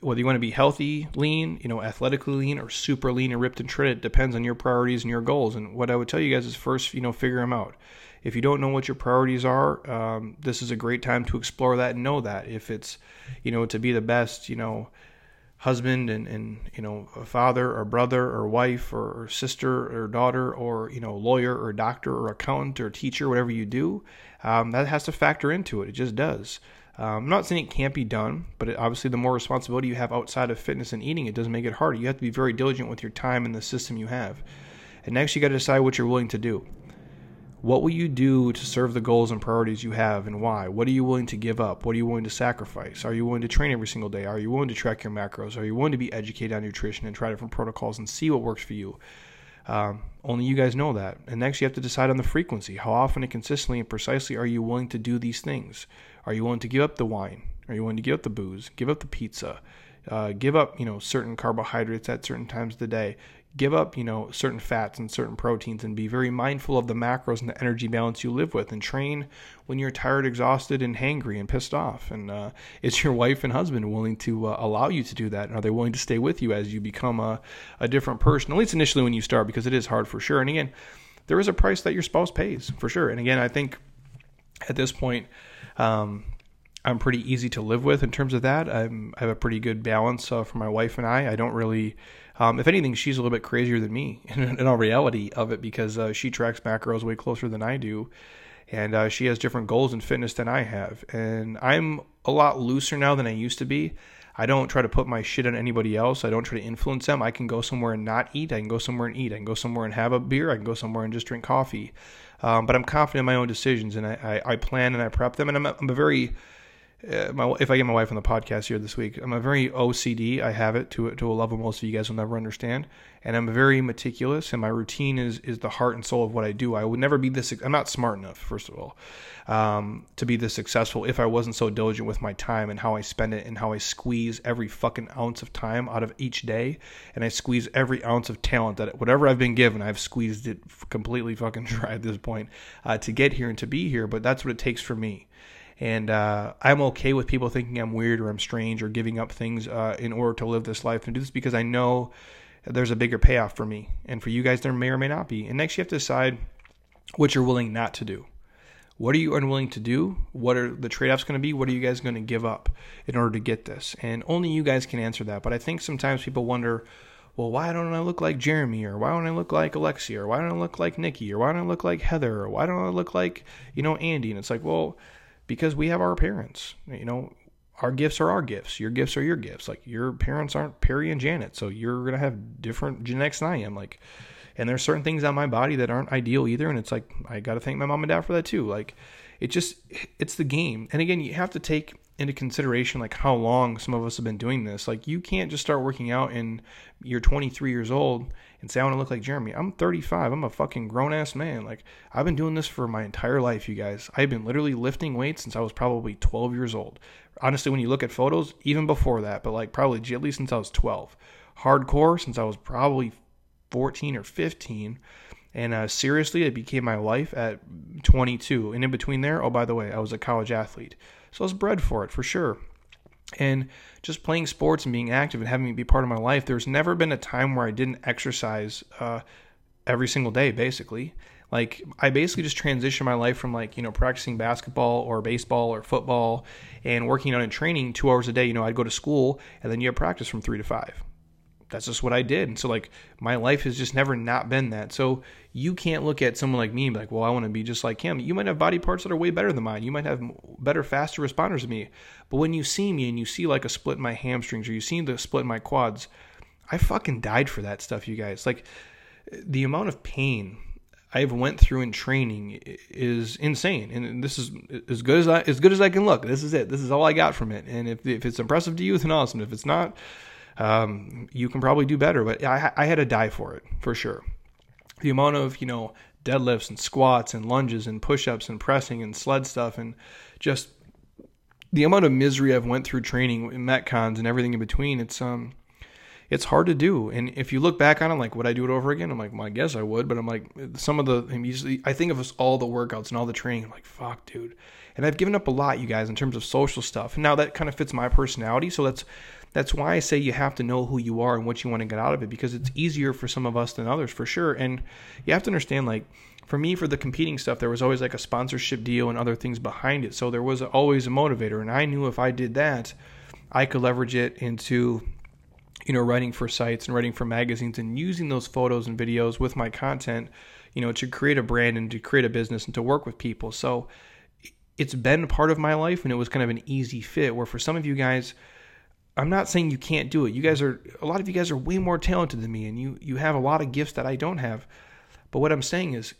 whether you want to be healthy, lean, you know, athletically lean, or super lean and ripped and shredded, depends on your priorities and your goals. And what I would tell you guys is first, you know, figure them out. If you don't know what your priorities are, um, this is a great time to explore that and know that. If it's, you know, to be the best, you know, husband and, and you know, a father or brother or wife or, or sister or daughter or, you know, lawyer or doctor or accountant or teacher, whatever you do, um, that has to factor into it. It just does. Um, I'm not saying it can't be done, but it, obviously, the more responsibility you have outside of fitness and eating, it doesn't make it harder. You have to be very diligent with your time and the system you have. And next, you got to decide what you're willing to do. What will you do to serve the goals and priorities you have and why? What are you willing to give up? What are you willing to sacrifice? Are you willing to train every single day? Are you willing to track your macros? Are you willing to be educated on nutrition and try different protocols and see what works for you? Um, only you guys know that. And next, you have to decide on the frequency. How often and consistently and precisely are you willing to do these things? Are you willing to give up the wine? Are you willing to give up the booze? Give up the pizza? Uh, give up, you know, certain carbohydrates at certain times of the day give up, you know, certain fats and certain proteins and be very mindful of the macros and the energy balance you live with and train when you're tired, exhausted, and hangry and pissed off. And uh, is your wife and husband willing to uh, allow you to do that? And are they willing to stay with you as you become a, a different person? At least initially when you start, because it is hard for sure. And again, there is a price that your spouse pays for sure. And again, I think at this point, um, I'm pretty easy to live with in terms of that. I'm, i have a pretty good balance uh, for my wife and I. I don't really um, if anything, she's a little bit crazier than me in, in all reality of it because uh, she tracks macros way closer than I do. And uh, she has different goals in fitness than I have. And I'm a lot looser now than I used to be. I don't try to put my shit on anybody else. I don't try to influence them. I can go somewhere and not eat. I can go somewhere and eat. I can go somewhere and have a beer. I can go somewhere and just drink coffee. Um, but I'm confident in my own decisions and I, I, I plan and I prep them. And I'm a, I'm a very uh, my, if I get my wife on the podcast here this week, I'm a very OCD. I have it to to a level most of you guys will never understand, and I'm very meticulous. And my routine is is the heart and soul of what I do. I would never be this. I'm not smart enough, first of all, um, to be this successful if I wasn't so diligent with my time and how I spend it and how I squeeze every fucking ounce of time out of each day, and I squeeze every ounce of talent that whatever I've been given, I've squeezed it completely fucking dry at this point uh, to get here and to be here. But that's what it takes for me and uh, I'm okay with people thinking I'm weird or I'm strange or giving up things uh, in order to live this life and do this because I know there's a bigger payoff for me. And for you guys, there may or may not be. And next, you have to decide what you're willing not to do. What are you unwilling to do? What are the trade offs going to be? What are you guys going to give up in order to get this? And only you guys can answer that. But I think sometimes people wonder, well, why don't I look like Jeremy? Or why don't I look like Alexia? Or why don't I look like Nikki? Or why don't I look like Heather? Or why don't I look like, you know, Andy? And it's like, well, because we have our parents. You know, our gifts are our gifts. Your gifts are your gifts. Like your parents aren't Perry and Janet, so you're gonna have different genetics than I am. Like, and there's certain things on my body that aren't ideal either. And it's like I got to thank my mom and dad for that too. Like, it just it's the game. And again, you have to take into consideration like how long some of us have been doing this. Like you can't just start working out and you're 23 years old and say I want to look like Jeremy. I'm 35. I'm a fucking grown ass man. Like I've been doing this for my entire life, you guys. I've been literally lifting weights since I was probably 12 years old. Honestly, when you look at photos, even before that, but like probably at least since I was 12. Hardcore since I was probably 14 or 15. And uh, seriously, it became my life at 22. And in between there, oh, by the way, I was a college athlete. So I was bred for it for sure. And just playing sports and being active and having it be part of my life, there's never been a time where I didn't exercise uh, every single day, basically. Like, I basically just transitioned my life from like, you know, practicing basketball or baseball or football and working out and training two hours a day. You know, I'd go to school and then you have practice from three to five that's just what I did. And so like my life has just never not been that. So you can't look at someone like me and be like, well, I want to be just like him. You might have body parts that are way better than mine. You might have better, faster responders than me. But when you see me and you see like a split in my hamstrings or you see the split in my quads, I fucking died for that stuff, you guys. Like the amount of pain I've went through in training is insane, and this is as good as I as good as I can look. This is it. This is all I got from it. And if if it's impressive to you, then awesome. If it's not, um, you can probably do better. But I, I had to die for it for sure. The amount of you know deadlifts and squats and lunges and push-ups and pressing and sled stuff and just the amount of misery I've went through training in metcons and everything in between. It's um it's hard to do. And if you look back on it, like, would I do it over again? I'm like, well, I guess I would. But I'm like, some of the, I'm usually, I think of all the workouts and all the training. I'm like, fuck, dude. And I've given up a lot, you guys, in terms of social stuff. And now that kind of fits my personality. So that's, that's why I say you have to know who you are and what you want to get out of it because it's easier for some of us than others for sure. And you have to understand, like, for me, for the competing stuff, there was always like a sponsorship deal and other things behind it. So there was always a motivator. And I knew if I did that, I could leverage it into you know, writing for sites and writing for magazines and using those photos and videos with my content, you know, to create a brand and to create a business and to work with people. So it's been part of my life and it was kind of an easy fit where for some of you guys, I'm not saying you can't do it. You guys are a lot of you guys are way more talented than me and you you have a lot of gifts that I don't have. But what I'm saying is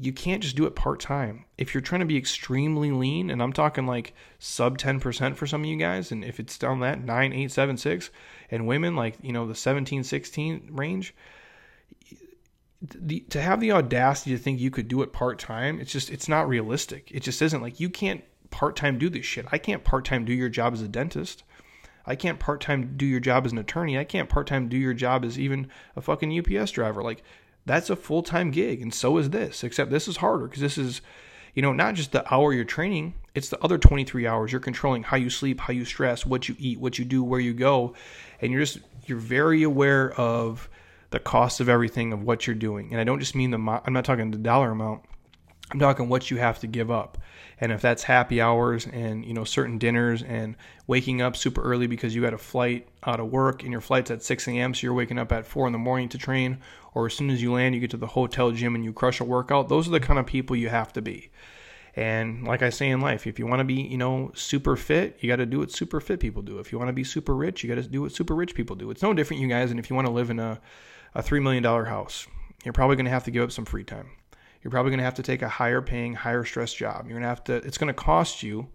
you can't just do it part time. If you're trying to be extremely lean, and I'm talking like sub 10% for some of you guys, and if it's down that 9, 8, 7, 6, and women like, you know, the 17, 16 range, the, to have the audacity to think you could do it part time, it's just, it's not realistic. It just isn't. Like, you can't part time do this shit. I can't part time do your job as a dentist. I can't part time do your job as an attorney. I can't part time do your job as even a fucking UPS driver. Like, that's a full time gig, and so is this, except this is harder because this is, you know, not just the hour you're training, it's the other 23 hours. You're controlling how you sleep, how you stress, what you eat, what you do, where you go, and you're just, you're very aware of the cost of everything of what you're doing. And I don't just mean the, I'm not talking the dollar amount, I'm talking what you have to give up. And if that's happy hours and you know certain dinners and waking up super early because you had a flight out of work and your flight's at 6 a.m. so you're waking up at 4 in the morning to train, or as soon as you land you get to the hotel gym and you crush a workout, those are the kind of people you have to be. And like I say in life, if you want to be, you know, super fit, you got to do what super fit people do. If you want to be super rich, you got to do what super rich people do. It's no different, you guys. And if you want to live in a, a $3 million house, you're probably going to have to give up some free time you're probably going to have to take a higher paying, higher stress job. You're going to have to, it's going to cost you,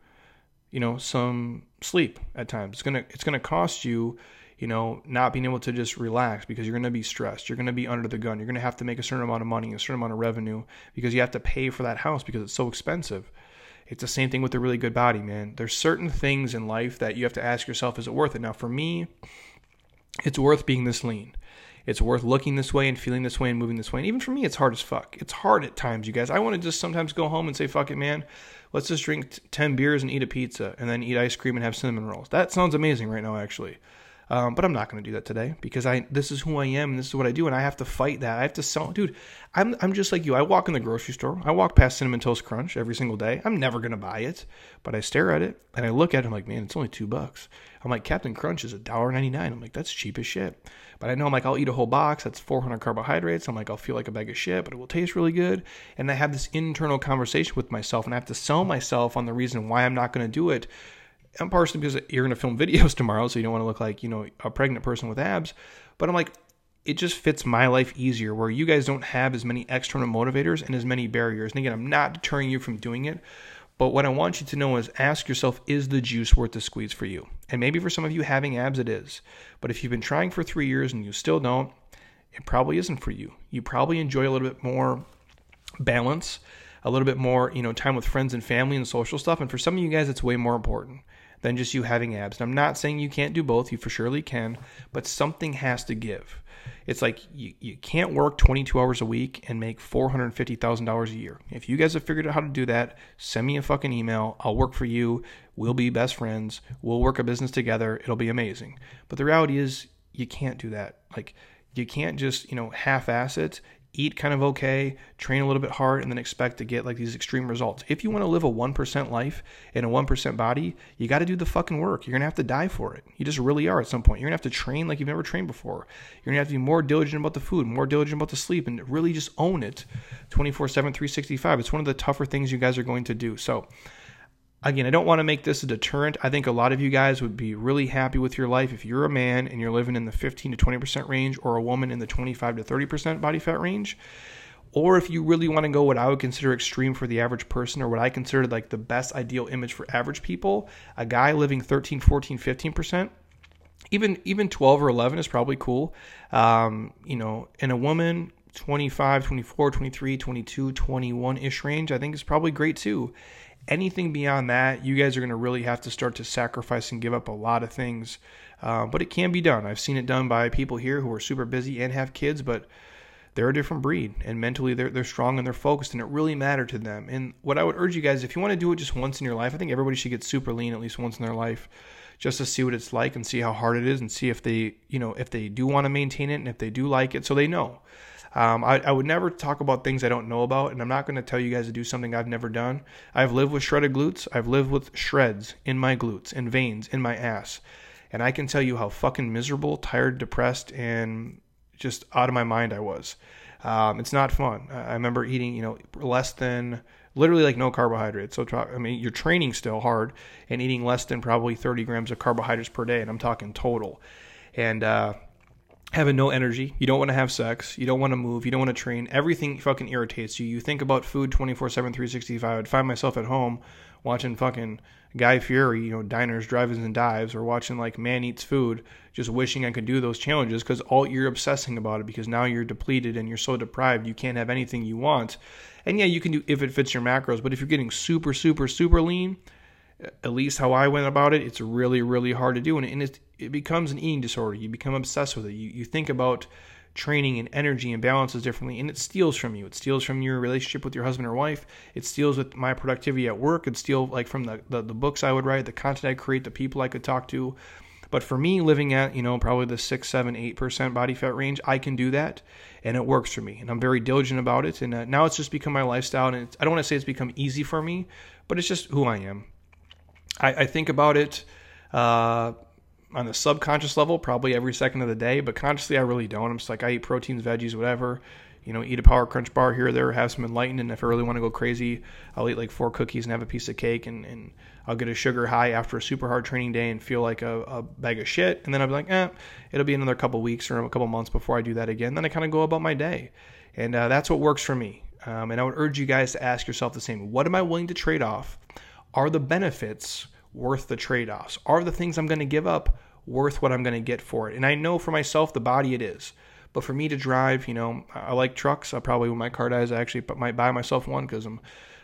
you know, some sleep at times. It's going to, it's going to cost you, you know, not being able to just relax because you're going to be stressed. You're going to be under the gun. You're going to have to make a certain amount of money, a certain amount of revenue because you have to pay for that house because it's so expensive. It's the same thing with a really good body, man. There's certain things in life that you have to ask yourself, is it worth it? Now, for me, it's worth being this lean. It's worth looking this way and feeling this way and moving this way. And even for me, it's hard as fuck. It's hard at times, you guys. I want to just sometimes go home and say, fuck it, man. Let's just drink t- 10 beers and eat a pizza and then eat ice cream and have cinnamon rolls. That sounds amazing right now, actually. Um, but I'm not going to do that today because I this is who I am and this is what I do and I have to fight that. I have to sell, dude. I'm I'm just like you. I walk in the grocery store. I walk past cinnamon toast crunch every single day. I'm never going to buy it, but I stare at it and I look at it. I'm like, man, it's only two bucks. I'm like, Captain Crunch is a dollar ninety nine. I'm like, that's cheap as shit. But I know I'm like, I'll eat a whole box. That's 400 carbohydrates. I'm like, I'll feel like a bag of shit, but it will taste really good. And I have this internal conversation with myself, and I have to sell myself on the reason why I'm not going to do it and partially because you're going to film videos tomorrow, so you don't want to look like, you know, a pregnant person with abs. But I'm like, it just fits my life easier where you guys don't have as many external motivators and as many barriers. And again, I'm not deterring you from doing it. But what I want you to know is ask yourself, is the juice worth the squeeze for you? And maybe for some of you having abs, it is. But if you've been trying for three years and you still don't, it probably isn't for you. You probably enjoy a little bit more balance, a little bit more, you know, time with friends and family and social stuff. And for some of you guys, it's way more important than just you having abs. And I'm not saying you can't do both, you for surely can, but something has to give. It's like you, you can't work 22 hours a week and make $450,000 a year. If you guys have figured out how to do that, send me a fucking email. I'll work for you. We'll be best friends. We'll work a business together. It'll be amazing. But the reality is, you can't do that. Like, you can't just, you know, half ass it eat kind of okay, train a little bit hard, and then expect to get like these extreme results. If you want to live a 1% life in a 1% body, you got to do the fucking work. You're going to have to die for it. You just really are at some point. You're going to have to train like you've never trained before. You're going to have to be more diligent about the food, more diligent about the sleep, and really just own it 24 7, 365. It's one of the tougher things you guys are going to do. So, Again, I don't want to make this a deterrent. I think a lot of you guys would be really happy with your life if you're a man and you're living in the 15 to 20% range or a woman in the 25 to 30% body fat range. Or if you really want to go what I would consider extreme for the average person or what I consider like the best ideal image for average people, a guy living 13, 14, 15%, even even 12 or 11 is probably cool. Um, you know, and a woman 25, 24, 23, 22, 21 ish range, I think is probably great too anything beyond that, you guys are going to really have to start to sacrifice and give up a lot of things. Uh, but it can be done. I've seen it done by people here who are super busy and have kids, but they're a different breed and mentally they're, they're strong and they're focused and it really mattered to them. And what I would urge you guys, if you want to do it just once in your life, I think everybody should get super lean at least once in their life just to see what it's like and see how hard it is and see if they, you know, if they do want to maintain it and if they do like it so they know. Um, I, I, would never talk about things I don't know about, and I'm not going to tell you guys to do something I've never done. I've lived with shredded glutes. I've lived with shreds in my glutes and veins in my ass. And I can tell you how fucking miserable, tired, depressed, and just out of my mind I was. Um, it's not fun. I remember eating, you know, less than literally like no carbohydrates. So, I mean, you're training still hard and eating less than probably 30 grams of carbohydrates per day, and I'm talking total. And uh, having no energy. You don't want to have sex. You don't want to move. You don't want to train. Everything fucking irritates you. You think about food 24 7, 365. I'd find myself at home watching fucking Guy Fieri, you know, diners, drive-ins, and dives, or watching like Man Eats Food, just wishing I could do those challenges because all you're obsessing about it because now you're depleted and you're so deprived you can't have anything you want. And yeah, you can do if it fits your macros, but if you're getting super, super, super lean, at least how I went about it, it's really, really hard to do. And, it, it becomes an eating disorder. You become obsessed with it. You, you think about training and energy and balances differently, and it steals from you. It steals from your relationship with your husband or wife. It steals with my productivity at work. It steals like from the, the, the books I would write, the content I create, the people I could talk to. But for me, living at, you know, probably the six, seven, eight percent body fat range, I can do that and it works for me. And I'm very diligent about it. And uh, now it's just become my lifestyle. And I don't want to say it's become easy for me, but it's just who I am. I, I think about it uh, on the subconscious level probably every second of the day, but consciously I really don't. I'm just like I eat proteins, veggies, whatever. You know, eat a power crunch bar here or there, have some enlightened, and if I really want to go crazy, I'll eat like four cookies and have a piece of cake, and, and I'll get a sugar high after a super hard training day and feel like a, a bag of shit, and then I'll be like, eh, it'll be another couple weeks or a couple months before I do that again. Then I kind of go about my day, and uh, that's what works for me. Um, and I would urge you guys to ask yourself the same: What am I willing to trade off? Are the benefits worth the trade offs? Are the things I'm going to give up worth what I'm going to get for it? And I know for myself, the body it is. But for me to drive, you know, I like trucks. I probably, when my car dies, I actually might buy myself one because I'm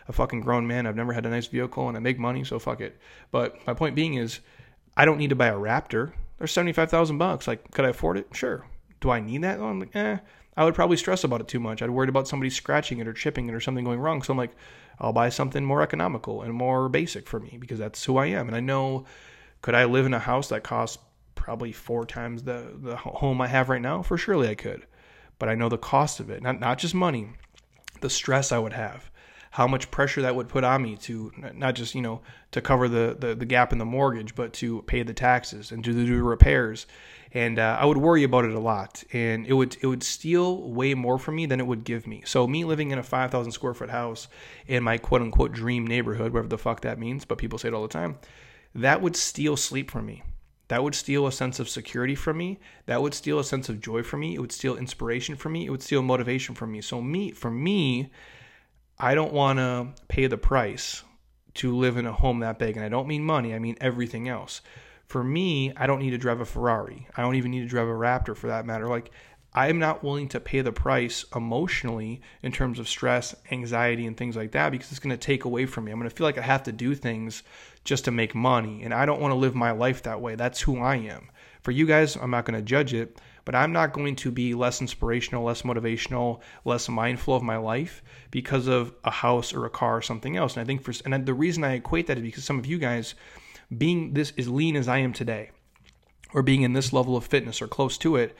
a fucking grown man. I've never had a nice vehicle and I make money, so fuck it. But my point being is, I don't need to buy a Raptor. They're seventy five thousand bucks. Like, could I afford it? Sure. Do I need that? I'm like, eh. I would probably stress about it too much. I'd worried about somebody scratching it or chipping it or something going wrong. So I'm like, I'll buy something more economical and more basic for me because that's who I am. And I know, could I live in a house that costs probably four times the, the home I have right now? For surely I could. But I know the cost of it, not, not just money, the stress I would have, how much pressure that would put on me to not just, you know, to cover the, the, the gap in the mortgage, but to pay the taxes and to do the repairs and uh, I would worry about it a lot, and it would it would steal way more from me than it would give me. So me living in a five thousand square foot house in my quote unquote dream neighborhood, whatever the fuck that means, but people say it all the time, that would steal sleep from me. That would steal a sense of security from me. That would steal a sense of joy from me. It would steal inspiration from me. It would steal motivation from me. So me, for me, I don't want to pay the price to live in a home that big, and I don't mean money. I mean everything else for me, I don't need to drive a Ferrari. I don't even need to drive a Raptor for that matter. Like, I'm not willing to pay the price emotionally in terms of stress, anxiety, and things like that because it's going to take away from me. I'm going to feel like I have to do things just to make money. And I don't want to live my life that way. That's who I am. For you guys, I'm not going to judge it, but I'm not going to be less inspirational, less motivational, less mindful of my life because of a house or a car or something else. And I think for, and the reason I equate that is because some of you guys, being this as lean as I am today, or being in this level of fitness or close to it,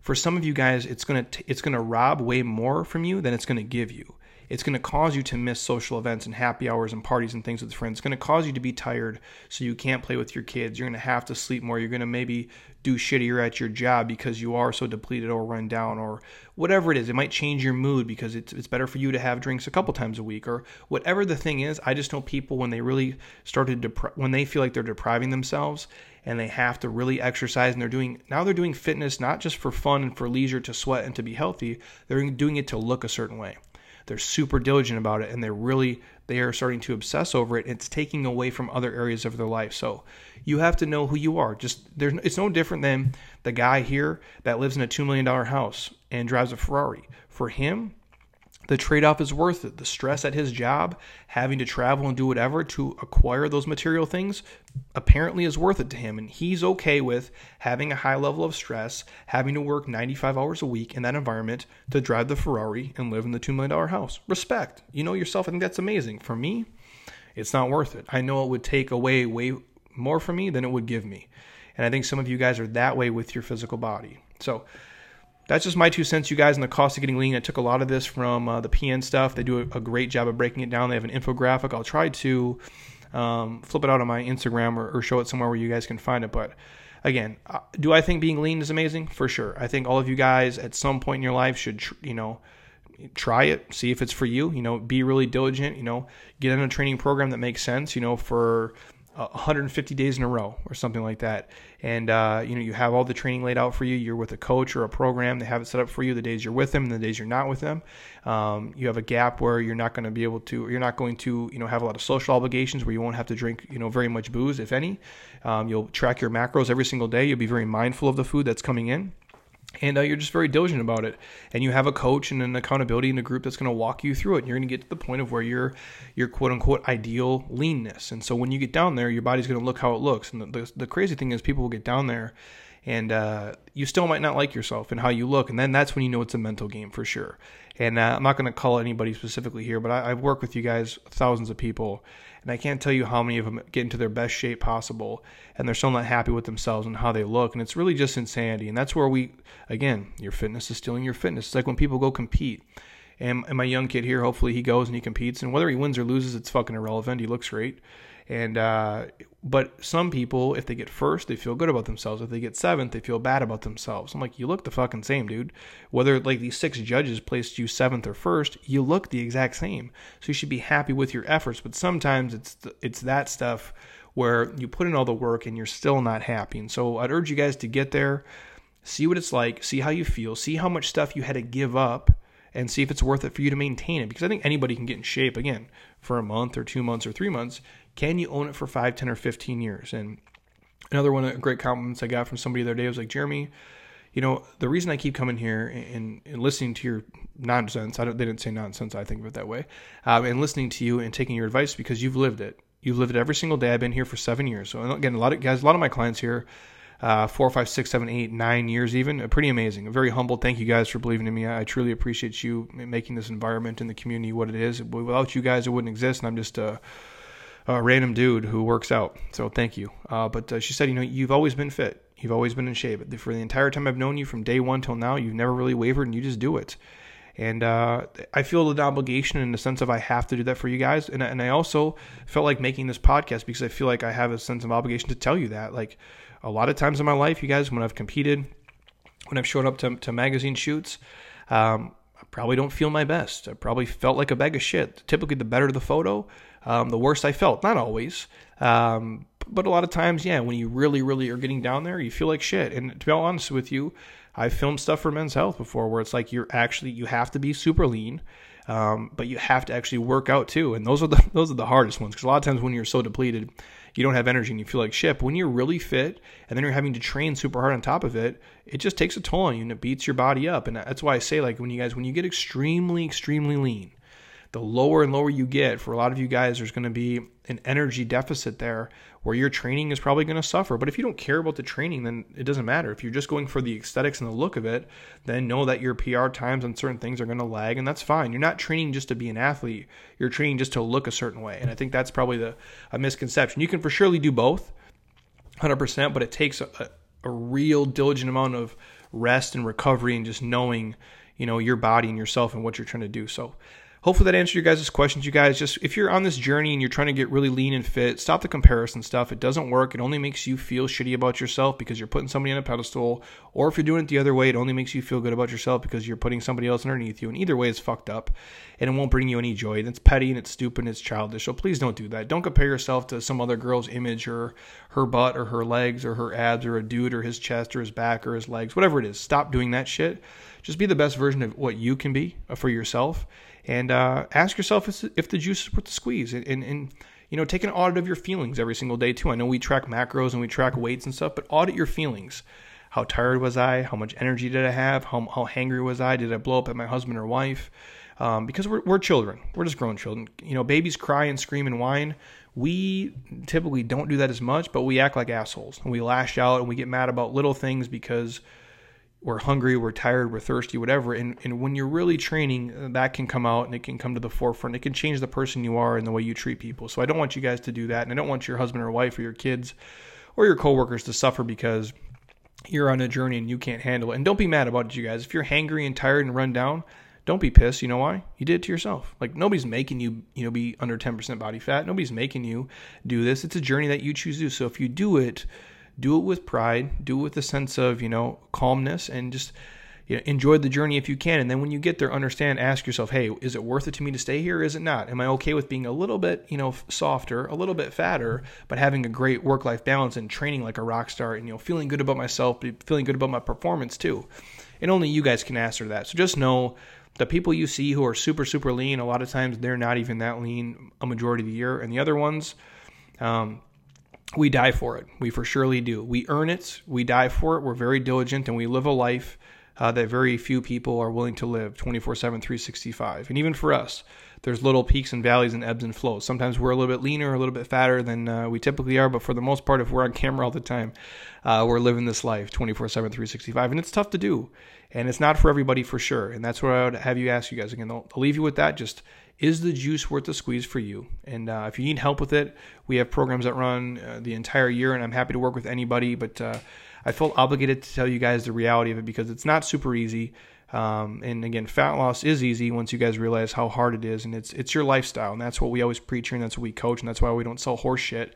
for some of you guys, it's gonna it's gonna rob way more from you than it's gonna give you. It's going to cause you to miss social events and happy hours and parties and things with friends. It's going to cause you to be tired so you can't play with your kids. You're going to have to sleep more. You're going to maybe do shittier at your job because you are so depleted or run down or whatever it is. It might change your mood because it's, it's better for you to have drinks a couple times a week or whatever the thing is. I just know people when they really started depri- when they feel like they're depriving themselves and they have to really exercise and they're doing now they're doing fitness not just for fun and for leisure to sweat and to be healthy. They're doing it to look a certain way. They're super diligent about it and they're really they are starting to obsess over it. It's taking away from other areas of their life. So you have to know who you are. Just there's it's no different than the guy here that lives in a two million dollar house and drives a Ferrari. For him, the trade off is worth it. The stress at his job, having to travel and do whatever to acquire those material things, apparently is worth it to him. And he's okay with having a high level of stress, having to work 95 hours a week in that environment to drive the Ferrari and live in the $2 million house. Respect. You know yourself. I think that's amazing. For me, it's not worth it. I know it would take away way more from me than it would give me. And I think some of you guys are that way with your physical body. So, that's just my two cents, you guys, on the cost of getting lean. I took a lot of this from uh, the PN stuff. They do a, a, great job of breaking it down. They have an infographic. I'll try to um, flip it out on my Instagram or, or, show it somewhere where you guys can find it. But again, uh, do I think being lean is amazing? For sure. I think all of you guys at some point in your life should, tr- you know, try it, see if it's for you. You know, be really diligent. You know, get in a training program that makes sense. You know, for 150 days in a row or something like that. And uh, you know you have all the training laid out for you. You're with a coach or a program. They have it set up for you the days you're with them and the days you're not with them. Um, you have a gap where you're not going to be able to you're not going to you know have a lot of social obligations where you won't have to drink you know very much booze if any. Um, you'll track your macros every single day. You'll be very mindful of the food that's coming in and uh, you're just very diligent about it. And you have a coach and an accountability in a group that's going to walk you through it and you're going to get to the point of where you're your quote unquote ideal leanness. And so when you get down there your body's going to look how it looks. And the, the, the crazy thing is people will get down there and uh, you still might not like yourself and how you look and then that's when you know it's a mental game for sure and uh, i'm not going to call anybody specifically here but I, i've worked with you guys thousands of people and I can't tell you how many of them get into their best shape possible and they're still not happy with themselves and how they look. And it's really just insanity. And that's where we, again, your fitness is stealing your fitness. It's like when people go compete. And, and my young kid here, hopefully he goes and he competes. And whether he wins or loses, it's fucking irrelevant. He looks great. And uh, but some people, if they get first, they feel good about themselves. If they get seventh, they feel bad about themselves. I'm like, you look the fucking same, dude. Whether like these six judges placed you seventh or first, you look the exact same. So you should be happy with your efforts. But sometimes it's it's that stuff where you put in all the work and you're still not happy. And so I'd urge you guys to get there, see what it's like, see how you feel, see how much stuff you had to give up and see if it's worth it for you to maintain it. Because I think anybody can get in shape again for a month or two months or three months. Can you own it for five, ten, or 15 years? And another one of the great compliments I got from somebody the other day was like, Jeremy, you know, the reason I keep coming here and, and listening to your nonsense, I don't, they didn't say nonsense, I think of it that way, um, and listening to you and taking your advice because you've lived it. You've lived it every single day. I've been here for seven years. So again, a lot of guys, a lot of my clients here, uh, four, five, six, seven, eight, nine years even, pretty amazing. Very humble. Thank you guys for believing in me. I truly appreciate you making this environment and the community what it is. Without you guys, it wouldn't exist. And I'm just a, a random dude who works out. So thank you. Uh, but uh, she said, you know, you've always been fit. You've always been in shape. For the entire time I've known you, from day one till now, you've never really wavered, and you just do it. And uh, I feel an obligation in the sense of I have to do that for you guys. And, and I also felt like making this podcast because I feel like I have a sense of obligation to tell you that. Like a lot of times in my life, you guys, when I've competed, when I've showed up to, to magazine shoots, um, I probably don't feel my best. I probably felt like a bag of shit. Typically, the better the photo, um, the worst I felt. Not always. Um, but a lot of times, yeah, when you really, really are getting down there, you feel like shit. And to be honest with you, I've filmed stuff for Men's Health before where it's like you're actually you have to be super lean, um, but you have to actually work out too. And those are the those are the hardest ones because a lot of times when you're so depleted, you don't have energy and you feel like shit. When you're really fit and then you're having to train super hard on top of it, it just takes a toll on you and it beats your body up. And that's why I say like when you guys when you get extremely extremely lean, the lower and lower you get, for a lot of you guys, there's going to be an energy deficit there where your training is probably going to suffer. But if you don't care about the training, then it doesn't matter. If you're just going for the aesthetics and the look of it, then know that your PR times on certain things are going to lag, and that's fine. You're not training just to be an athlete, you're training just to look a certain way. And I think that's probably the a misconception. You can for surely do both. 100%, but it takes a, a real diligent amount of rest and recovery and just knowing, you know, your body and yourself and what you're trying to do. So hopefully that answered your guys' questions. You guys, just if you're on this journey and you're trying to get really lean and fit, stop the comparison stuff. It doesn't work. It only makes you feel shitty about yourself because you're putting somebody on a pedestal. Or if you're doing it the other way, it only makes you feel good about yourself because you're putting somebody else underneath you. And either way, it's fucked up and it won't bring you any joy. And it's petty and it's stupid and it's childish. So please don't do that. Don't compare yourself to some other girl's image or her butt or her legs or her abs or a dude or his chest or his back or his legs, whatever it is. Stop doing that shit. Just be the best version of what you can be for yourself and uh, ask yourself if, if the juice is worth the squeeze. And, and, and, you know, take an audit of your feelings every single day too. I know we track macros and we track weights and stuff, but audit your feelings. How tired was I? How much energy did I have? How, how hangry was I? Did I blow up at my husband or wife? Um, because we're, we're children. We're just grown children. You know, babies cry and scream and whine. We typically don't do that as much, but we act like assholes and we lash out and we get mad about little things because – we're hungry, we're tired, we're thirsty, whatever. And, and when you're really training, uh, that can come out and it can come to the forefront. It can change the person you are and the way you treat people. So I don't want you guys to do that. And I don't want your husband or wife or your kids or your coworkers to suffer because you're on a journey and you can't handle it. And don't be mad about it, you guys. If you're hangry and tired and run down, don't be pissed. You know why? You did it to yourself. Like nobody's making you, you know, be under 10% body fat. Nobody's making you do this. It's a journey that you choose to do. So if you do it, do it with pride, do it with a sense of, you know, calmness and just you know, enjoy the journey if you can. And then when you get there, understand, ask yourself, hey, is it worth it to me to stay here? Is it not? Am I okay with being a little bit, you know, softer, a little bit fatter, but having a great work life balance and training like a rock star and, you know, feeling good about myself, feeling good about my performance too? And only you guys can answer that. So just know the people you see who are super, super lean, a lot of times they're not even that lean a majority of the year. And the other ones, um, we die for it. We for surely do. We earn it. We die for it. We're very diligent and we live a life uh, that very few people are willing to live 24 7, 365. And even for us, there's little peaks and valleys and ebbs and flows. Sometimes we're a little bit leaner, a little bit fatter than uh, we typically are, but for the most part, if we're on camera all the time, uh, we're living this life 24 7, 365. And it's tough to do. And it's not for everybody for sure. And that's what I would have you ask you guys again. I'll, I'll leave you with that. Just is the juice worth the squeeze for you? And uh, if you need help with it, we have programs that run uh, the entire year, and I'm happy to work with anybody. But uh, I felt obligated to tell you guys the reality of it because it's not super easy. Um, and again, fat loss is easy once you guys realize how hard it is, and it's it's your lifestyle, and that's what we always preach here, and that's what we coach, and that's why we don't sell horse shit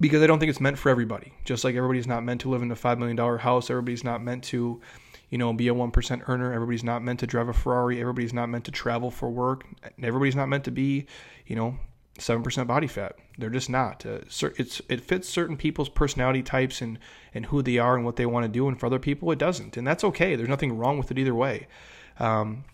because I don't think it's meant for everybody. Just like everybody's not meant to live in a five million dollar house, everybody's not meant to you know, be a 1% earner. Everybody's not meant to drive a Ferrari. Everybody's not meant to travel for work. Everybody's not meant to be, you know, 7% body fat. They're just not. Uh, it's it fits certain people's personality types and and who they are and what they want to do, and for other people it doesn't, and that's okay. There's nothing wrong with it either way. Um,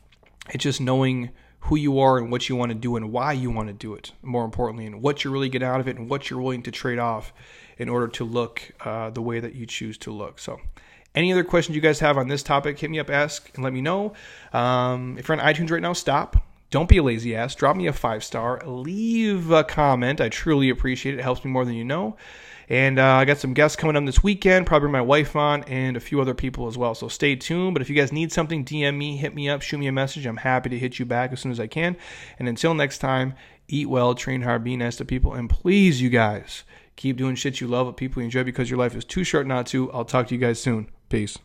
it's just knowing who you are and what you want to do and why you want to do it. More importantly, and what you're really getting out of it and what you're willing to trade off in order to look uh, the way that you choose to look. So. Any other questions you guys have on this topic, hit me up, ask, and let me know. Um, if you're on iTunes right now, stop. Don't be a lazy ass. Drop me a five star. Leave a comment. I truly appreciate it. It helps me more than you know. And uh, I got some guests coming on this weekend, probably my wife on, and a few other people as well. So stay tuned. But if you guys need something, DM me, hit me up, shoot me a message. I'm happy to hit you back as soon as I can. And until next time, eat well, train hard, be nice to people, and please, you guys, keep doing shit you love with people you enjoy because your life is too short not to. I'll talk to you guys soon. Peace.